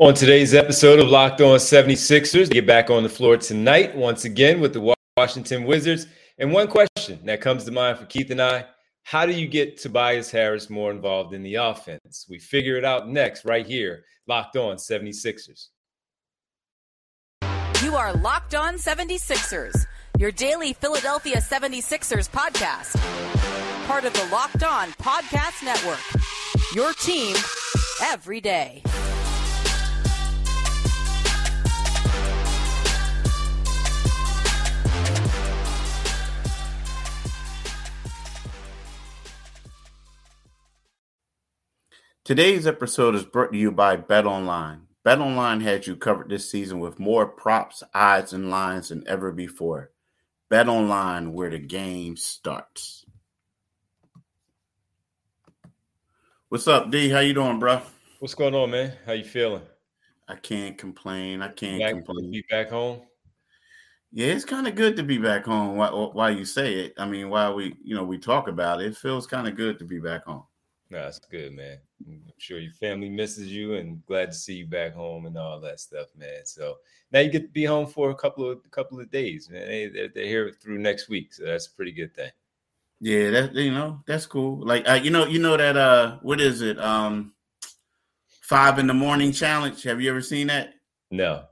On today's episode of Locked On 76ers, get back on the floor tonight once again with the Washington Wizards. And one question that comes to mind for Keith and I how do you get Tobias Harris more involved in the offense? We figure it out next, right here, Locked On 76ers. You are Locked On 76ers, your daily Philadelphia 76ers podcast. Part of the Locked On Podcast Network. Your team every day. Today's episode is brought to you by Bet Online. Bet Online has you covered this season with more props, odds, and lines than ever before. Bet Online, where the game starts. What's up, D? How you doing, bro? What's going on, man? How you feeling? I can't complain. I can't back, complain. Be back home. Yeah, it's kind of good to be back home. While, while you say it, I mean, while we, you know, we talk about it, it feels kind of good to be back home. That's good, man. I'm sure your family misses you and glad to see you back home and all that stuff, man. So now you get to be home for a couple of couple of days, man. They, they're, they're here through next week, so that's a pretty good thing. Yeah, that you know that's cool. Like uh, you know, you know that uh, what is it? Um, five in the morning challenge. Have you ever seen that? No.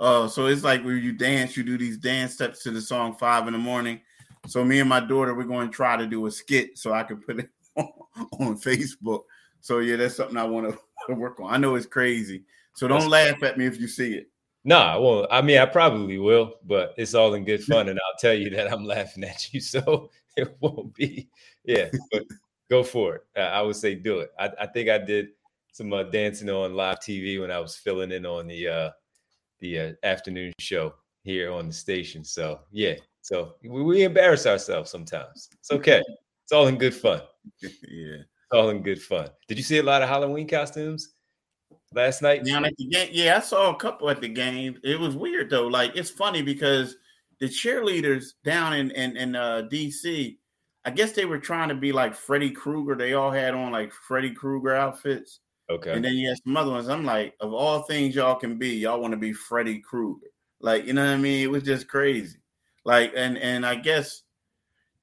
Oh, so it's like where you dance, you do these dance steps to the song five in the morning. So me and my daughter, we're going to try to do a skit so I can put it on Facebook. So yeah, that's something I want to work on. I know it's crazy, so don't that's laugh at me if you see it. No, nah, well, I mean, I probably will, but it's all in good fun, and I'll tell you that I'm laughing at you, so it won't be. Yeah, but go for it. Uh, I would say do it. I, I think I did some uh, dancing on live TV when I was filling in on the uh, the uh, afternoon show here on the station. So yeah, so we, we embarrass ourselves sometimes. It's okay. It's all in good fun. yeah. It's all in good fun. Did you see a lot of Halloween costumes last night? Yeah, at the game, yeah, I saw a couple at the game. It was weird though. Like it's funny because the cheerleaders down in in, in uh, DC, I guess they were trying to be like Freddy Krueger. They all had on like Freddy Krueger outfits. Okay. And then you had some other ones. I'm like, of all things y'all can be, y'all want to be Freddy Krueger. Like, you know what I mean? It was just crazy. Like, and and I guess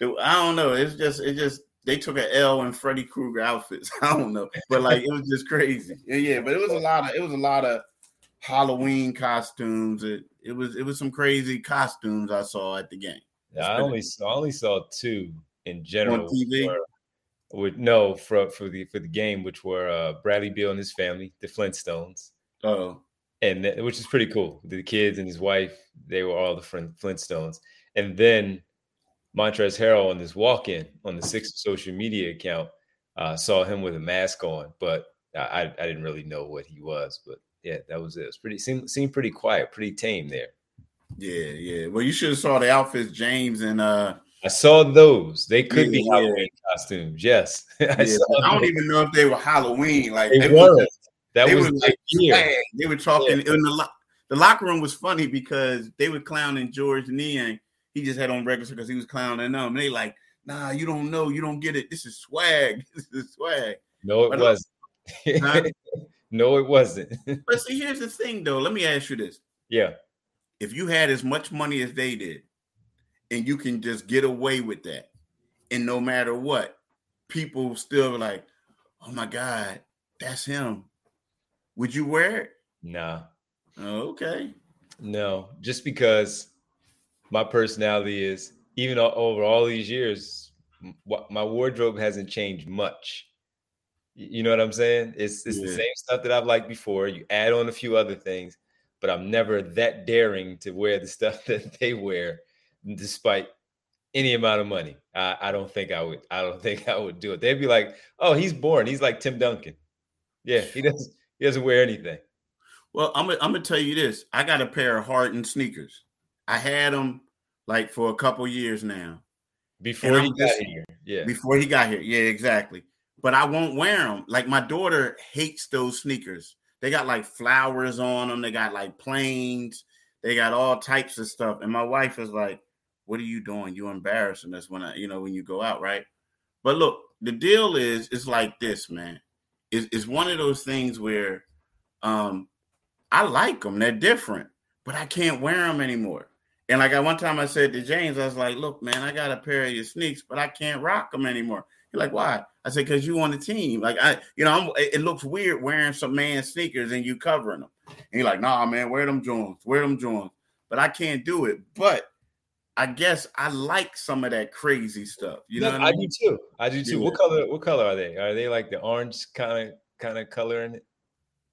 I don't know. It's just it just they took an L in Freddy Krueger outfits. I don't know, but like it was just crazy. Yeah, yeah, but it was a lot of it was a lot of Halloween costumes. It it was it was some crazy costumes I saw at the game. Yeah, I only saw, I only saw two in general. On TV. with no for for the for the game, which were uh, Bradley Beal and his family, the Flintstones. Oh, and which is pretty cool. The kids and his wife, they were all the Flintstones, and then Montrezl Harrell on this walk-in on the Sixers social media account uh, saw him with a mask on, but I, I didn't really know what he was. But yeah, that was it. It was pretty seemed seemed pretty quiet, pretty tame there. Yeah, yeah. Well, you should have saw the outfits, James and uh I saw those. They could yeah, be Halloween yeah. costumes. Yes, I, yeah, I don't even know if they were Halloween. Like they, they were. That they was like They were talking in the lo- the locker room was funny because they were clowning Georges Niang he just had on regular because he was clowning them. And they like, nah, you don't know, you don't get it. This is swag. This is swag. No, it but, uh, wasn't. no, it wasn't. but see, here's the thing though. Let me ask you this. Yeah. If you had as much money as they did, and you can just get away with that, and no matter what, people still like, oh my God, that's him. Would you wear it? No. Oh, okay. No, just because my personality is even over all these years, my wardrobe hasn't changed much. You know what I'm saying? It's it's yeah. the same stuff that I've liked before. You add on a few other things, but I'm never that daring to wear the stuff that they wear, despite any amount of money. I, I don't think I would. I don't think I would do it. They'd be like, "Oh, he's born. He's like Tim Duncan." Yeah, he doesn't. He doesn't wear anything. Well, I'm gonna, I'm gonna tell you this. I got a pair of Harden sneakers. I had them like for a couple years now. Before he got here. Yeah. Before he got here. Yeah, exactly. But I won't wear them. Like my daughter hates those sneakers. They got like flowers on them. They got like planes. They got all types of stuff. And my wife is like, "What are you doing? You're embarrassing us when I, you know, when you go out, right?" But look, the deal is, it's like this, man. It's, it's one of those things where, um, I like them. They're different, but I can't wear them anymore. And like at one time I said to James, I was like, look, man, I got a pair of your sneaks, but I can't rock them anymore. He's like, why? I said, because you on the team. Like I, you know, I'm, it looks weird wearing some man sneakers and you covering them. And he's like, nah, man, wear them Jones, wear them Jones. But I can't do it. But I guess I like some of that crazy stuff. You know, I, I, mean? do too. I do too. Yeah. What color? What color are they? Are they like the orange kind of kind of color in it?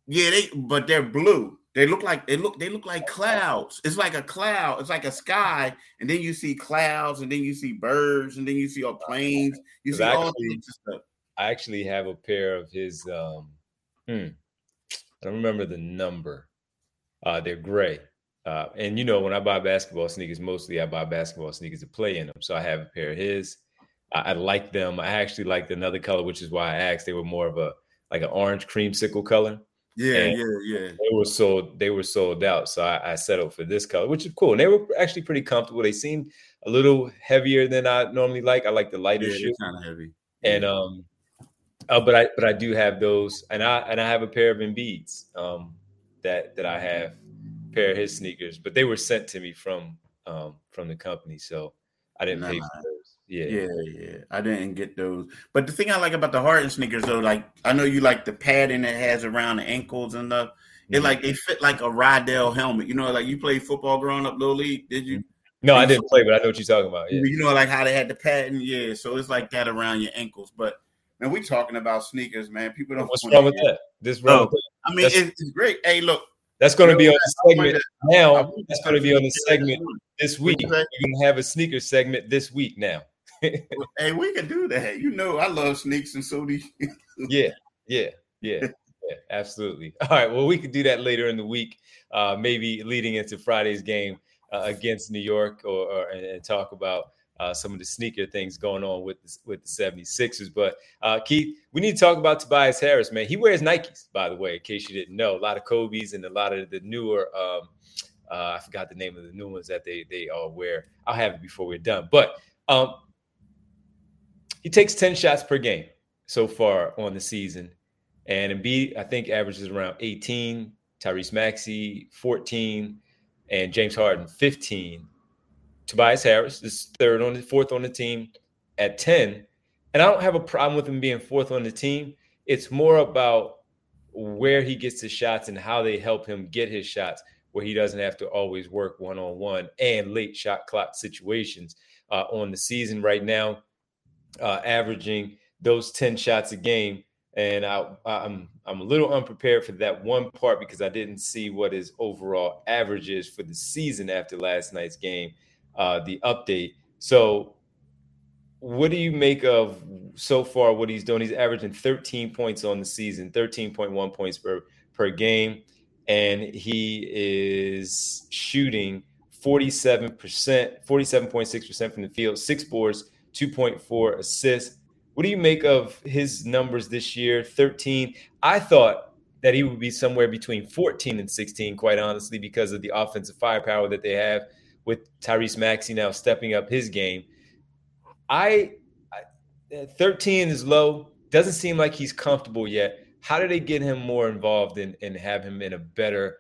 Yeah, they but they're blue. They look like they look they look like clouds. It's like a cloud. It's like a sky, and then you see clouds, and then you see birds, and then you see all planes. You see all actually, stuff. I actually have a pair of his. um hmm, I don't remember the number. Uh, they're gray. Uh, and you know, when I buy basketball sneakers, mostly I buy basketball sneakers to play in them. So I have a pair of his. I, I like them. I actually liked another color, which is why I asked. They were more of a like an orange creamsicle color. Yeah, and yeah, yeah. They were sold. They were sold out. So I, I, settled for this color, which is cool. And they were actually pretty comfortable. They seemed a little heavier than I normally like. I like the lighter yeah, shoe. Kind of heavy. And um, uh, but I but I do have those, and I and I have a pair of Embiid's um that that I have pair of his sneakers, but they were sent to me from um from the company, so I didn't nah. pay for those. Yeah. Yeah, yeah. I didn't get those. But the thing I like about the Harden sneakers though, like I know you like the padding it has around the ankles and stuff. It mm-hmm. like they fit like a Riddell helmet. You know, like you played football growing up, little league, did you? No, I didn't play, but I know what you're talking about. Yeah. You know, like how they had the padding, yeah. So it's like that around your ankles. But man, we talking about sneakers, man. People don't. What's wrong with that? This wrong. No, I mean, it's, it's, great. Hey, look, that's going to be on the segment now. That's going to be on the segment this week. We're going to have a sneaker segment this week now. Hey, we can do that. You know, I love sneaks and so do you. yeah, yeah, yeah, yeah, absolutely. All right, well, we could do that later in the week, uh, maybe leading into Friday's game uh, against New York, or, or and, and, talk about uh, some of the sneaker things going on with the, with the 76ers. But uh, Keith, we need to talk about Tobias Harris, man. He wears Nikes, by the way, in case you didn't know. A lot of Kobe's and a lot of the newer. Um, uh, I forgot the name of the new ones that they they all wear. I'll have it before we're done. But um, he takes 10 shots per game so far on the season. And Embiid, I think, averages around 18, Tyrese Maxey 14, and James Harden 15. Tobias Harris is third on the fourth on the team at 10. And I don't have a problem with him being fourth on the team. It's more about where he gets his shots and how they help him get his shots, where he doesn't have to always work one on one and late shot clock situations uh, on the season right now uh, averaging those 10 shots a game. And I, I'm I'm a little unprepared for that one part because I didn't see what his overall average is for the season after last night's game, uh, the update. So, what do you make of so far what he's doing? He's averaging 13 points on the season, 13.1 points per per game, and he is shooting 47%, 47.6% from the field, six boards, 2.4 assists. What do you make of his numbers this year? 13. I thought that he would be somewhere between 14 and 16, quite honestly, because of the offensive firepower that they have with Tyrese Maxey now stepping up his game. I, I 13 is low. Doesn't seem like he's comfortable yet. How do they get him more involved and, and have him in a better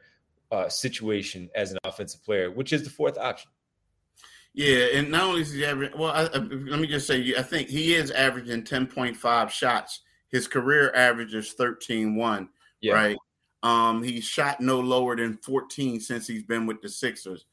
uh, situation as an offensive player, which is the fourth option? Yeah, and not only is he averaging, well, I, I, let me just say, I think he is averaging 10.5 shots. His career average is 13-1, yeah. right? Um, he's shot no lower than 14 since he's been with the Sixers.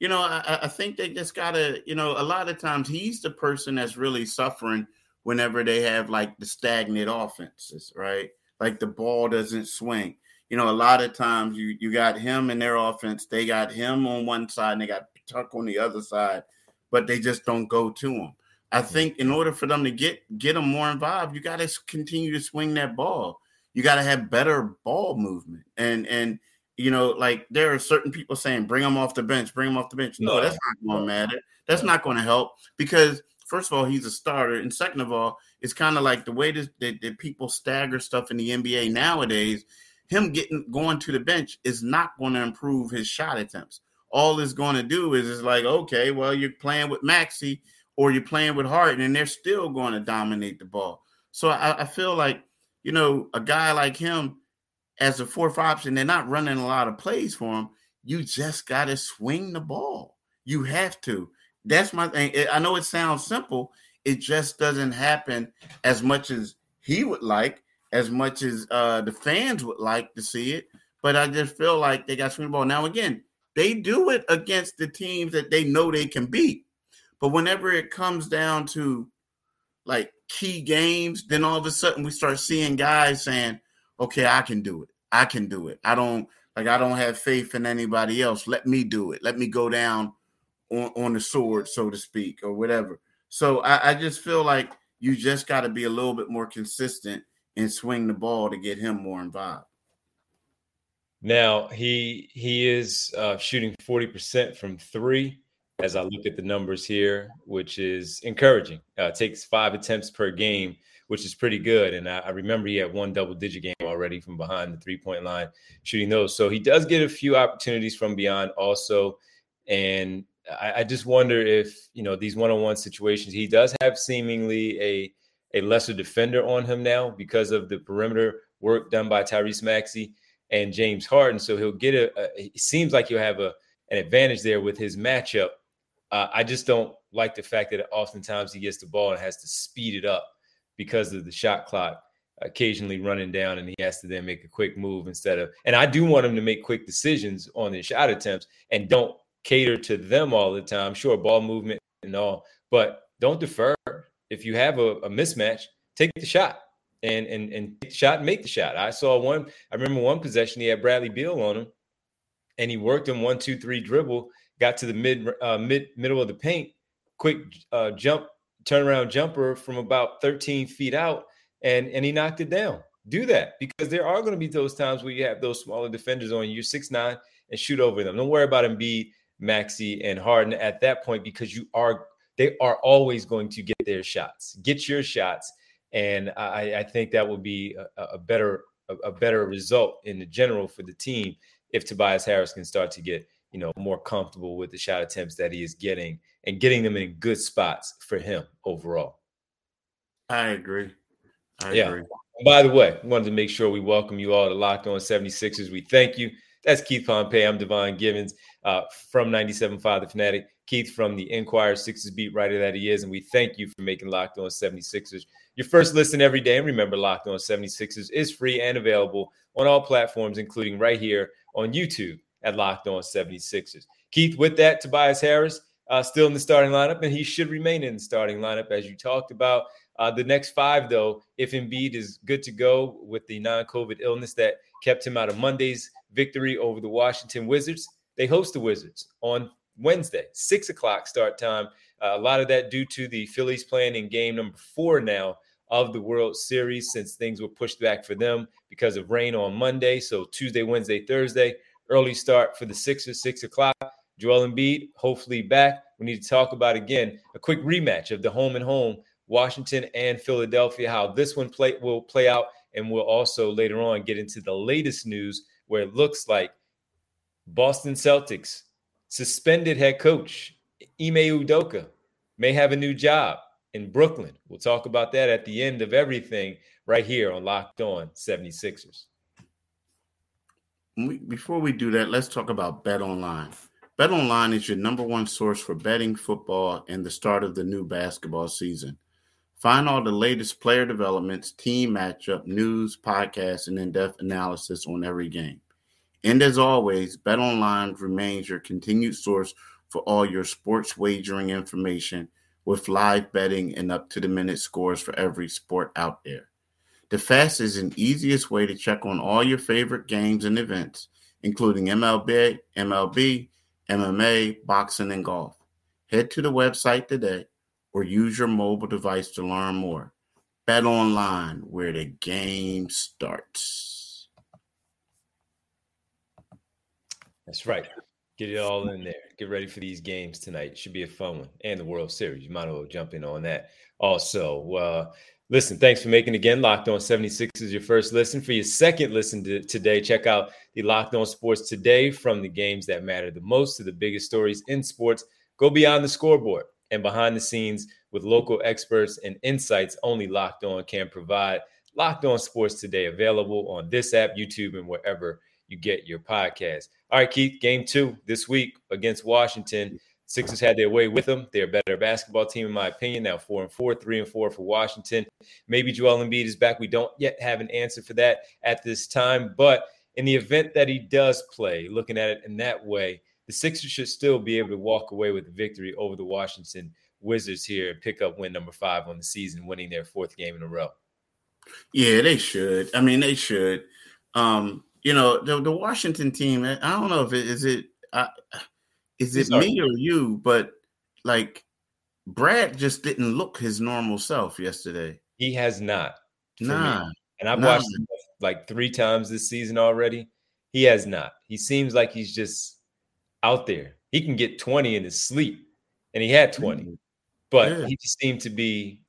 You know, I, I think they just gotta, you know, a lot of times he's the person that's really suffering whenever they have like the stagnant offenses, right? Like the ball doesn't swing. You know, a lot of times you you got him in their offense, they got him on one side and they got Tuck on the other side, but they just don't go to him. I think in order for them to get get them more involved, you got to continue to swing that ball. You got to have better ball movement, and and you know, like there are certain people saying, "Bring them off the bench, bring them off the bench." No, that's not going to matter. That's not going to help because first of all, he's a starter, and second of all, it's kind of like the way that, that, that people stagger stuff in the NBA nowadays. Him getting going to the bench is not going to improve his shot attempts all it's going to do is it's like, okay, well, you're playing with Maxey or you're playing with Harden, and they're still going to dominate the ball. So I, I feel like, you know, a guy like him, as a fourth option, they're not running a lot of plays for him. You just got to swing the ball. You have to. That's my thing. I know it sounds simple. It just doesn't happen as much as he would like, as much as uh, the fans would like to see it. But I just feel like they got swing the ball. Now, again, they do it against the teams that they know they can beat. But whenever it comes down to like key games, then all of a sudden we start seeing guys saying, okay, I can do it. I can do it. I don't like I don't have faith in anybody else. Let me do it. Let me go down on, on the sword, so to speak, or whatever. So I, I just feel like you just got to be a little bit more consistent and swing the ball to get him more involved. Now he he is uh, shooting forty percent from three. As I look at the numbers here, which is encouraging. Uh, takes five attempts per game which is pretty good. And I, I, remember he had one double digit game already from behind the three point line, shooting those. So he does get a few opportunities from beyond also. And I, I just wonder if, you know, these one on one situations, he does have seemingly a, a lesser defender on him now because of the perimeter work done by Tyrese Maxey and James Harden. So he'll get a, a it seems like he'll have a, an advantage there with his matchup. Uh, I just don't like the fact that oftentimes he gets the ball and has to speed it up because of the shot clock occasionally running down and he has to then make a quick move instead of and I do want him to make quick decisions on his shot attempts and don't cater to them all the time. Sure, ball movement and all, but don't defer. If you have a, a mismatch, take the shot and and and shot and make the shot. I saw one, I remember one possession he had Bradley Beal on him and he worked him one, two, three dribble, got to the mid uh, mid middle of the paint, quick uh, jump turnaround jumper from about 13 feet out and and he knocked it down. Do that because there are going to be those times where you have those smaller defenders on you, six nine, and shoot over them. Don't worry about Embiid, Maxey, and Harden at that point because you are they are always going to get their shots. Get your shots, and I, I think that will be a, a better a, a better result in the general for the team if Tobias Harris can start to get you know, more comfortable with the shot attempts that he is getting and getting them in good spots for him overall. I agree. I yeah. agree. by the way, wanted to make sure we welcome you all to Locked On 76ers. We thank you. That's Keith Pompey. I'm Devon Givens uh, from 97.5 The Fanatic. Keith from the Inquirer Sixers beat writer that he is. And we thank you for making Locked On 76ers your first listen every day. And remember, Locked On 76ers is free and available on all platforms, including right here on YouTube at Locked On 76ers. Keith, with that, Tobias Harris uh, still in the starting lineup, and he should remain in the starting lineup as you talked about. Uh, the next five, though, if Embiid is good to go with the non COVID illness that kept him out of Monday's victory over the Washington Wizards, they host the Wizards on Wednesday, six o'clock start time. Uh, a lot of that due to the Phillies playing in game number four now of the World Series since things were pushed back for them because of rain on Monday. So Tuesday, Wednesday, Thursday, early start for the Sixers, six o'clock. Joel Embiid, hopefully back. We need to talk about again a quick rematch of the home and home, Washington and Philadelphia, how this one play will play out. And we'll also later on get into the latest news where it looks like Boston Celtics suspended head coach Ime Udoka may have a new job in Brooklyn. We'll talk about that at the end of everything right here on Locked On 76ers before we do that, let's talk about Bet Online. Bet Online is your number one source for betting football and the start of the new basketball season. Find all the latest player developments, team matchup, news, podcasts, and in depth analysis on every game. And as always, Bet Online remains your continued source for all your sports wagering information with live betting and up to the minute scores for every sport out there. The fastest and easiest way to check on all your favorite games and events, including MLB, MLB, MMA, boxing, and golf. Head to the website today or use your mobile device to learn more. Bet online where the game starts. That's right. Get it all in there. Get ready for these games tonight. Should be a fun one. And the World Series. You might as well jump in on that. Also, uh, Listen, thanks for making again Locked On 76 is your first listen. For your second listen to today, check out the Locked On Sports Today from the games that matter the most to the biggest stories in sports. Go beyond the scoreboard and behind the scenes with local experts and insights only Locked On can provide. Locked On Sports Today, available on this app, YouTube, and wherever you get your podcast. All right, Keith, game two this week against Washington. Sixers had their way with them. They're a better basketball team, in my opinion. Now four and four, three and four for Washington. Maybe Joel Embiid is back. We don't yet have an answer for that at this time. But in the event that he does play, looking at it in that way, the Sixers should still be able to walk away with the victory over the Washington Wizards here and pick up win number five on the season, winning their fourth game in a row. Yeah, they should. I mean, they should. Um, you know, the, the Washington team. I don't know if it is it. Uh, is it Sorry. me or you? But like, Brad just didn't look his normal self yesterday. He has not. Nah. Me. And I've nah. watched him like three times this season already. He has not. He seems like he's just out there. He can get 20 in his sleep, and he had 20, mm. but yeah. he just seemed to be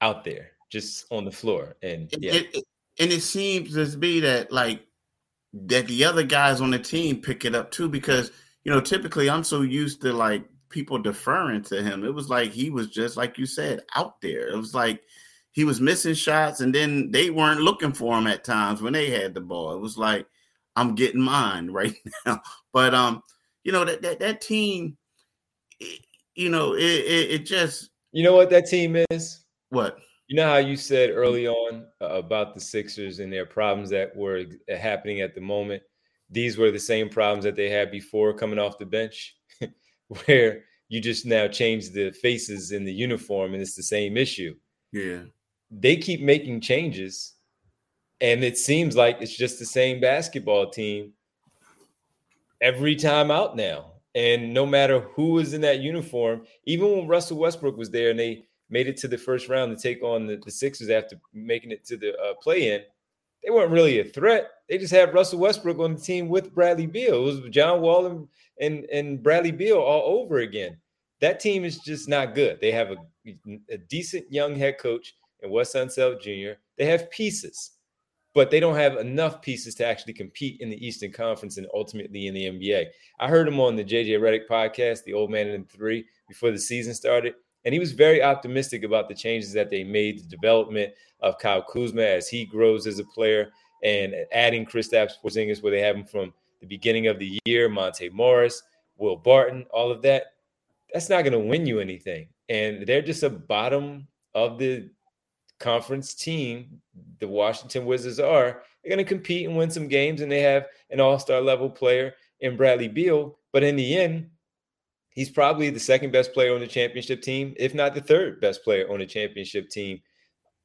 out there, just on the floor. And yeah. It, it, and it seems to be that like that the other guys on the team pick it up too, because you know, typically I'm so used to like people deferring to him. It was like he was just like you said, out there. It was like he was missing shots, and then they weren't looking for him at times when they had the ball. It was like I'm getting mine right now. But um, you know that that, that team, you know, it, it, it just you know what that team is. What you know how you said early on uh, about the Sixers and their problems that were happening at the moment these were the same problems that they had before coming off the bench, where you just now change the faces in the uniform and it's the same issue. Yeah. They keep making changes, and it seems like it's just the same basketball team every time out now. And no matter who is in that uniform, even when Russell Westbrook was there and they made it to the first round to take on the, the Sixers after making it to the uh, play in, they weren't really a threat. They just had Russell Westbrook on the team with Bradley Beal. It was John Wall and, and, and Bradley Beal all over again. That team is just not good. They have a, a decent young head coach in Wes Unseld Jr. They have pieces, but they don't have enough pieces to actually compete in the Eastern Conference and ultimately in the NBA. I heard him on the JJ Redick podcast, the old man and the three, before the season started. And he was very optimistic about the changes that they made, the development of Kyle Kuzma as he grows as a player, and adding Kristaps Porzingis, where they have him from the beginning of the year, Monte Morris, Will Barton, all of that. That's not going to win you anything. And they're just a bottom of the conference team. The Washington Wizards are. They're going to compete and win some games, and they have an all star level player in Bradley Beal. But in the end, he's probably the second best player on the championship team, if not the third best player on the championship team.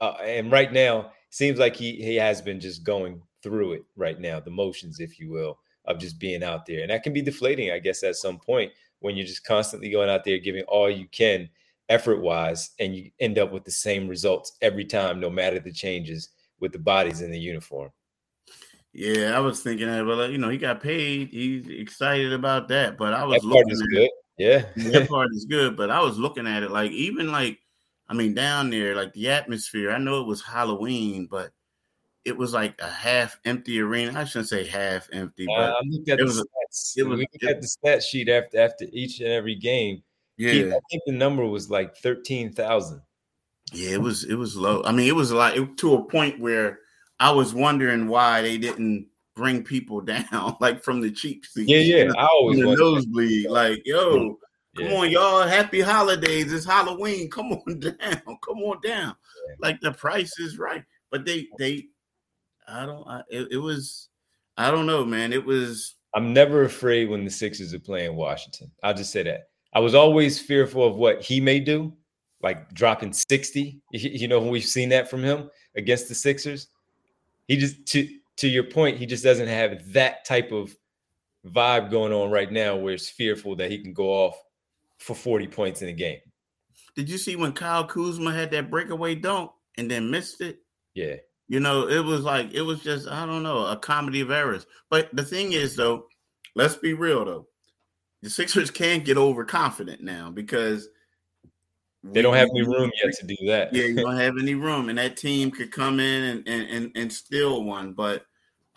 Uh, and right now, seems like he he has been just going through it right now, the motions, if you will, of just being out there, and that can be deflating, I guess, at some point when you're just constantly going out there giving all you can effort wise, and you end up with the same results every time, no matter the changes with the bodies in the uniform. Yeah, I was thinking that, well, you know, he got paid. He's excited about that, but I was that looking at good. Yeah. that part is good, but I was looking at it like even like I mean down there, like the atmosphere. I know it was Halloween, but it was like a half empty arena. I shouldn't say half empty, but uh, I looked at it the was stats. It was, we looked at the stat sheet after after each and every game. Yeah, I think the number was like thirteen thousand. Yeah, it was it was low. I mean, it was like it, to a point where I was wondering why they didn't bring people down, like from the cheap seats. Yeah, yeah. I always the nosebleed. Like, yo, yeah. come on, y'all. Happy holidays. It's Halloween. Come on down. Come on down. Yeah. Like the price is right. But they they I don't I, it, it was I don't know, man. It was I'm never afraid when the Sixers are playing Washington. I'll just say that. I was always fearful of what he may do, like dropping 60. You know, we've seen that from him against the Sixers. He just to to your point, he just doesn't have that type of vibe going on right now where it's fearful that he can go off for 40 points in a game. Did you see when Kyle Kuzma had that breakaway dunk and then missed it? Yeah. You know, it was like it was just I don't know a comedy of errors. But the thing is, though, let's be real though, the Sixers can't get overconfident now because they don't have any room yet to do that. Yeah, you don't have any room, and that team could come in and and and, and steal one. But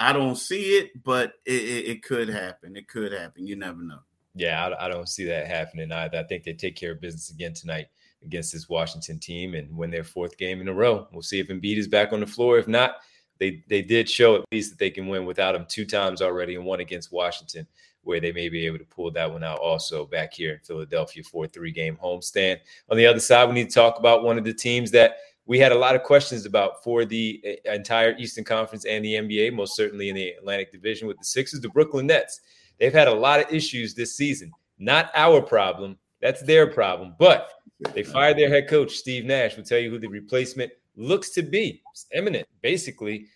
I don't see it, but it, it, it could happen. It could happen. You never know. Yeah, I, I, don't see that happening either. I think they take care of business again tonight against this Washington team and win their fourth game in a row. We'll see if Embiid is back on the floor. If not, they they did show at least that they can win without him two times already and one against Washington, where they may be able to pull that one out also back here in Philadelphia for a three game homestand. On the other side, we need to talk about one of the teams that we had a lot of questions about for the eh, entire Eastern Conference and the NBA, most certainly in the Atlantic Division with the Sixers, the Brooklyn Nets. They've had a lot of issues this season. Not our problem. That's their problem. But they fired their head coach, Steve Nash. We'll tell you who the replacement looks to be. It's imminent, basically.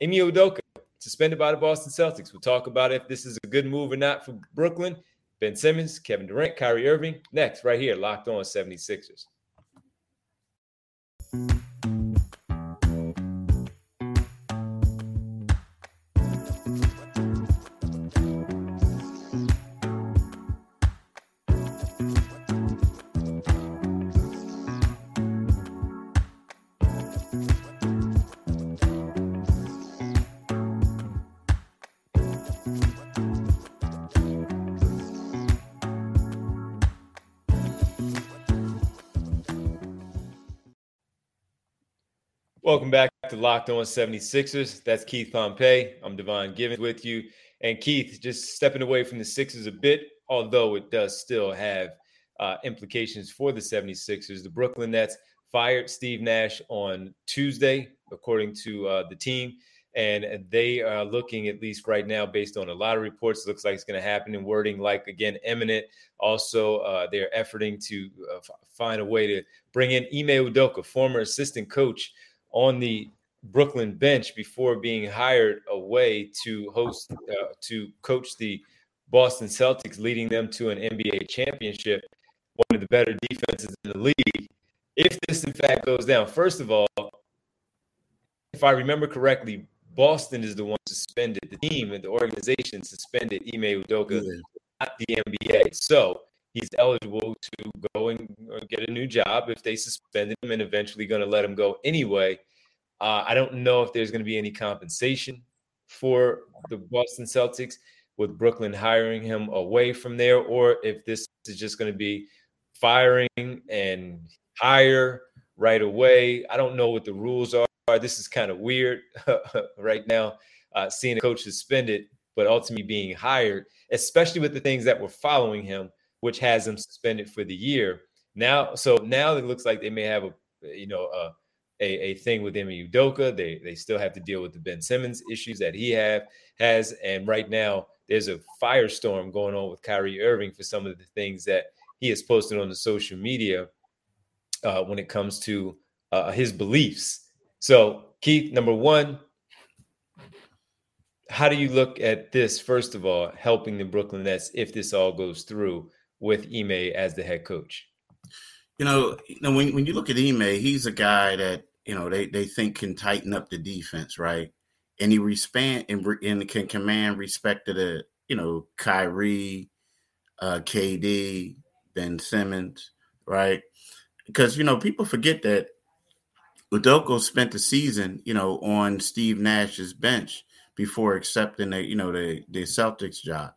Ime Udoka, suspended by the Boston Celtics. We'll talk about if this is a good move or not for Brooklyn. Ben Simmons, Kevin Durant, Kyrie Irving. Next, right here, locked on 76ers. Welcome back to Locked On 76ers. That's Keith Pompey. I'm Devon Givens with you. And Keith, just stepping away from the Sixers a bit, although it does still have uh, implications for the 76ers. The Brooklyn Nets fired Steve Nash on Tuesday, according to uh, the team. And they are looking, at least right now, based on a lot of reports, looks like it's going to happen in wording like, again, imminent. Also, uh, they're efforting to uh, find a way to bring in Ime Udoka, former assistant coach on the Brooklyn bench before being hired away to host uh, to coach the Boston Celtics, leading them to an NBA championship, one of the better defenses in the league. If this in fact goes down, first of all, if I remember correctly, Boston is the one suspended the team and the organization suspended Ime Udoka, yeah. not the NBA. So he's eligible to go and uh, get a new job if they suspended him and eventually going to let him go anyway. Uh, I don't know if there's going to be any compensation for the Boston Celtics with Brooklyn hiring him away from there, or if this is just going to be firing and hire right away. I don't know what the rules are. This is kind of weird right now, uh, seeing a coach suspended, but ultimately being hired, especially with the things that were following him which has them suspended for the year. Now, so now it looks like they may have a you know a a, a thing with Ime Udoka. They they still have to deal with the Ben Simmons issues that he have has, and right now there's a firestorm going on with Kyrie Irving for some of the things that he has posted on the social media uh, when it comes to uh, his beliefs. So, Keith, number one, how do you look at this? First of all, helping the Brooklyn Nets if this all goes through with Ime as the head coach? You know, you know when, when you look at Ime, he's a guy that, you know, they, they think can tighten up the defense, right? And he respect and, and can command respect to the, you know, Kyrie, uh, KD, Ben Simmons, right? Because, you know, people forget that Udoka spent the season, you know, on Steve Nash's bench before accepting the, you know, the, the Celtics job.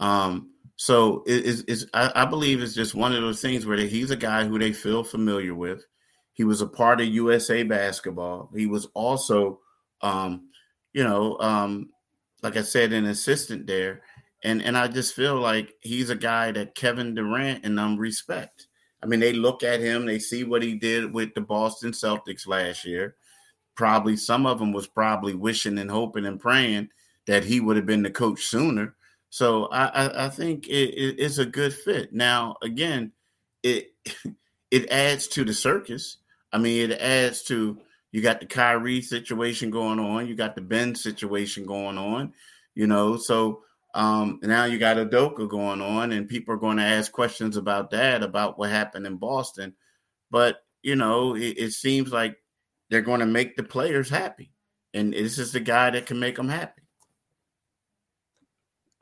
Um, so it is, it's, I, I, believe it's just one of those things where he's a guy who they feel familiar with. He was a part of USA basketball. He was also, um, you know, um, like I said, an assistant there. And and I just feel like he's a guy that Kevin Durant and them respect. I mean, they look at him, they see what he did with the Boston Celtics last year. Probably some of them was probably wishing and hoping and praying that he would have been the coach sooner so I, I, I think it, it, it's a good fit. Now, again, it it adds to the circus. I mean, it adds to you got the Kyrie situation going on, you got the Ben situation going on, you know. So um, now you got Udoka going on, and people are going to ask questions about that, about what happened in Boston. But you know, it, it seems like they're going to make the players happy, and this is the guy that can make them happy.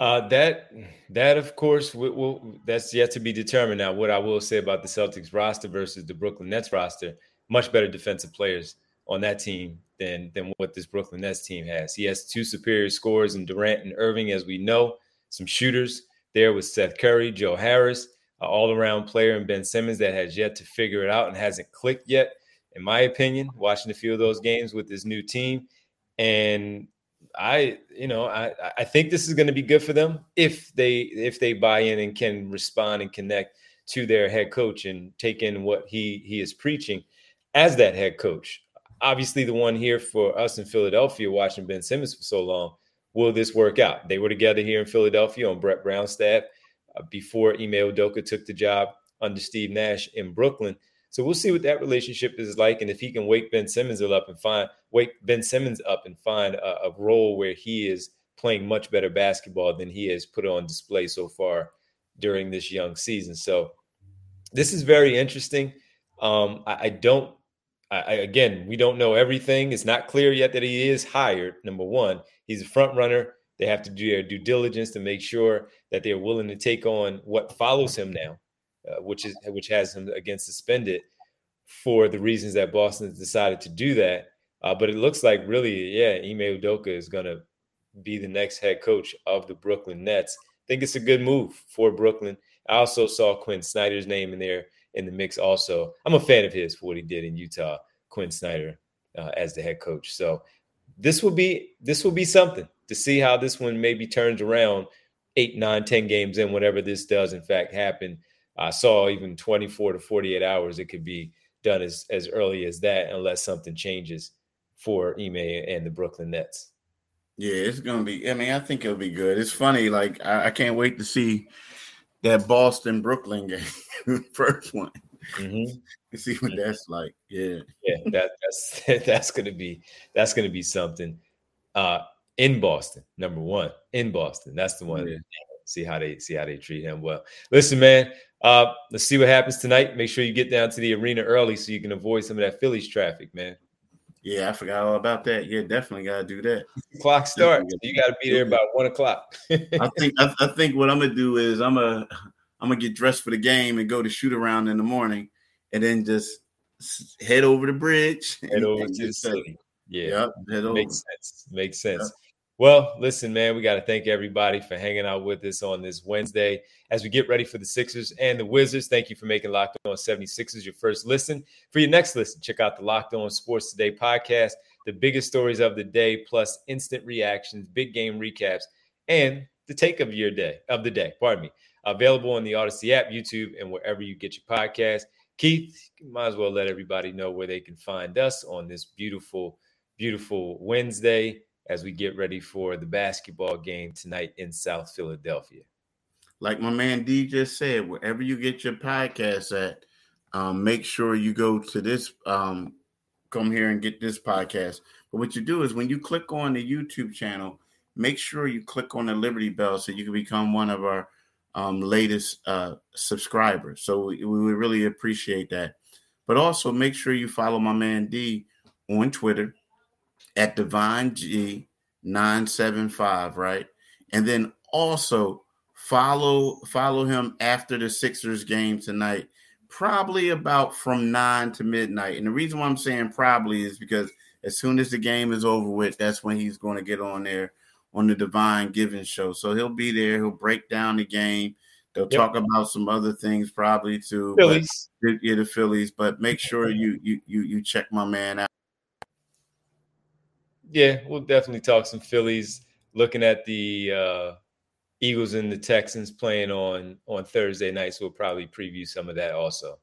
Uh, that that of course will, will, that's yet to be determined. Now, what I will say about the Celtics roster versus the Brooklyn Nets roster, much better defensive players on that team than than what this Brooklyn Nets team has. He has two superior scorers in Durant and Irving, as we know, some shooters there with Seth Curry, Joe Harris. all around player and Ben Simmons that has yet to figure it out and hasn't clicked yet, in my opinion, watching a few of those games with this new team. And I, you know, I, I think this is going to be good for them if they if they buy in and can respond and connect to their head coach and take in what he he is preaching as that head coach. Obviously, the one here for us in Philadelphia watching Ben Simmons for so long, will this work out? They were together here in Philadelphia on Brett Brown's staff uh, before Ime Udoka took the job under Steve Nash in Brooklyn. So we'll see what that relationship is like, and if he can wake Ben Simmons up and find wake Ben Simmons up and find a, a role where he is playing much better basketball than he has put on display so far during this young season. So this is very interesting. Um, I, I, don't. I, again, we don't know everything. It's not clear yet that he is hired. Number one, he's a front runner. They have to do their due diligence to make sure that they're willing to take on what follows him now, uh, which is which has him again suspended for the reasons that Boston decided to do that. Uh, but it looks like really, yeah, Ime Udoka is going to be the next head coach of the Brooklyn Nets. I think it's a good move for Brooklyn. I also saw Quin Snyder's name in there in the mix. Also, I'm a fan of his for what he did in Utah. Quin Snyder uh, as the head coach. So this will be this will be something to see how this one maybe turns around eight, nine, ten games in, whatever this does in fact happen. I saw even 24 to 48 hours it could be done as as early as that, unless something changes for Ime and the Brooklyn Nets. Yeah, it's gonna be. I mean, I think it'll be good. It's funny. Like I, I can't wait to see that Boston Brooklyn game, first one. Mm-hmm. See what that's like. Yeah, yeah. That, that's that's gonna be that's gonna be something. Uh, in Boston, number one in Boston. That's the one. Yeah. See how they see how they treat him. Well, listen, man. Uh, let's see what happens tonight. Make sure you get down to the arena early so you can avoid some of that Phillies traffic, man. Yeah, I forgot all about that. Yeah, definitely got to do that. clock starts. You got to be there about one o'clock. I think I, I, think what I'm gonna do is I'm gonna I'm gonna get dressed for the game and go to shoot around in the morning, and then just head over the bridge. Head and, over to the city. Yeah, yep, makes sense. Makes sense. Yep. Well, listen, man, we got to thank everybody for hanging out with us on this Wednesday as we get ready for the Sixers and the Wizards. Thank you for making Locked On 76ers your first listen. For your next listen, check out the Locked On Sports Today podcast, the biggest stories of the day, plus instant reactions, big game recaps, and the take of your day, of the day, pardon me. Available on the Audacy app, YouTube, and wherever you get your podcast. Keith, might as well let everybody know where they can find us on this beautiful, beautiful Wednesday as we get ready for the basketball game tonight in South Philadelphia. Like my man D just said, wherever you get your podcast at, um, make sure you go to this, um, come here and get this podcast. But what you do is when you click on the YouTube channel, make sure you click on the Liberty Bell so you can become one of our um, latest uh, subscribers. So we, we really appreciate that. But also make sure you follow my man D on Twitter at Divine G 975, right? And then also follow follow him after the Sixers game tonight, probably about from nine to midnight. And the reason why I'm saying probably is because as soon as the game is over with, that's when he's going to get on there on the Devon Givens show. So he'll be there, he'll break down the game. They'll yep. talk about some other things probably too. Phillies. But, yeah, the Phillies. But make sure you you you you check my man out yeah, we'll definitely talk some Phillies. Looking at the uh, Eagles and the Texans playing on on Thursday night, so we'll probably preview some of that also.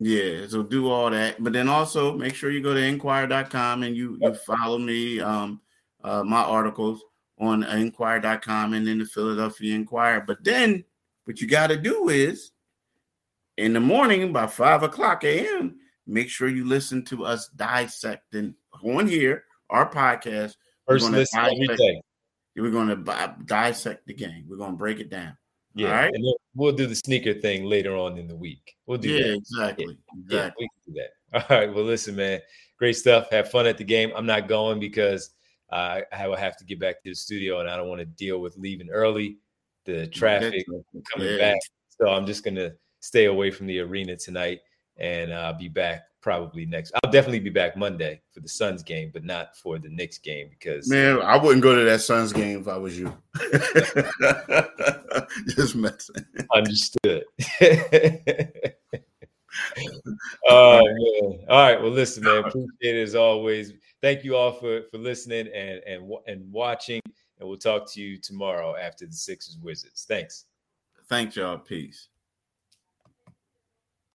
Yeah, so do all that, but then also make sure you go to inquirer.com and you you follow me um uh, my articles on inquirer.com and then the Philadelphia Inquirer. But then what you got to do is in the morning by five o'clock a.m. Make sure you listen to us dissecting on here our podcast. First listen every day. We're going to dissect the game. We're going to break it down. Yeah, All right? and we'll do the sneaker thing later on in the week. We'll do yeah, that. Exactly. Yeah, exactly. Yeah, we can do that. All right. Well, listen, man. Great stuff. Have fun at the game. I'm not going because uh, I will have to get back to the studio, and I don't want to deal with leaving early, the traffic coming yeah. back. So I'm just gonna stay away from the arena tonight and uh, be back probably next. I'll definitely be back Monday for the Suns game, but not for the Knicks game because man, I wouldn't go to that Suns game if I was you. Just messing. Understood. oh man! All right. Well, listen, man. Appreciate it as always. Thank you all for for listening and and and watching. And we'll talk to you tomorrow after the Sixers Wizards. Thanks. Thanks, y'all. Peace.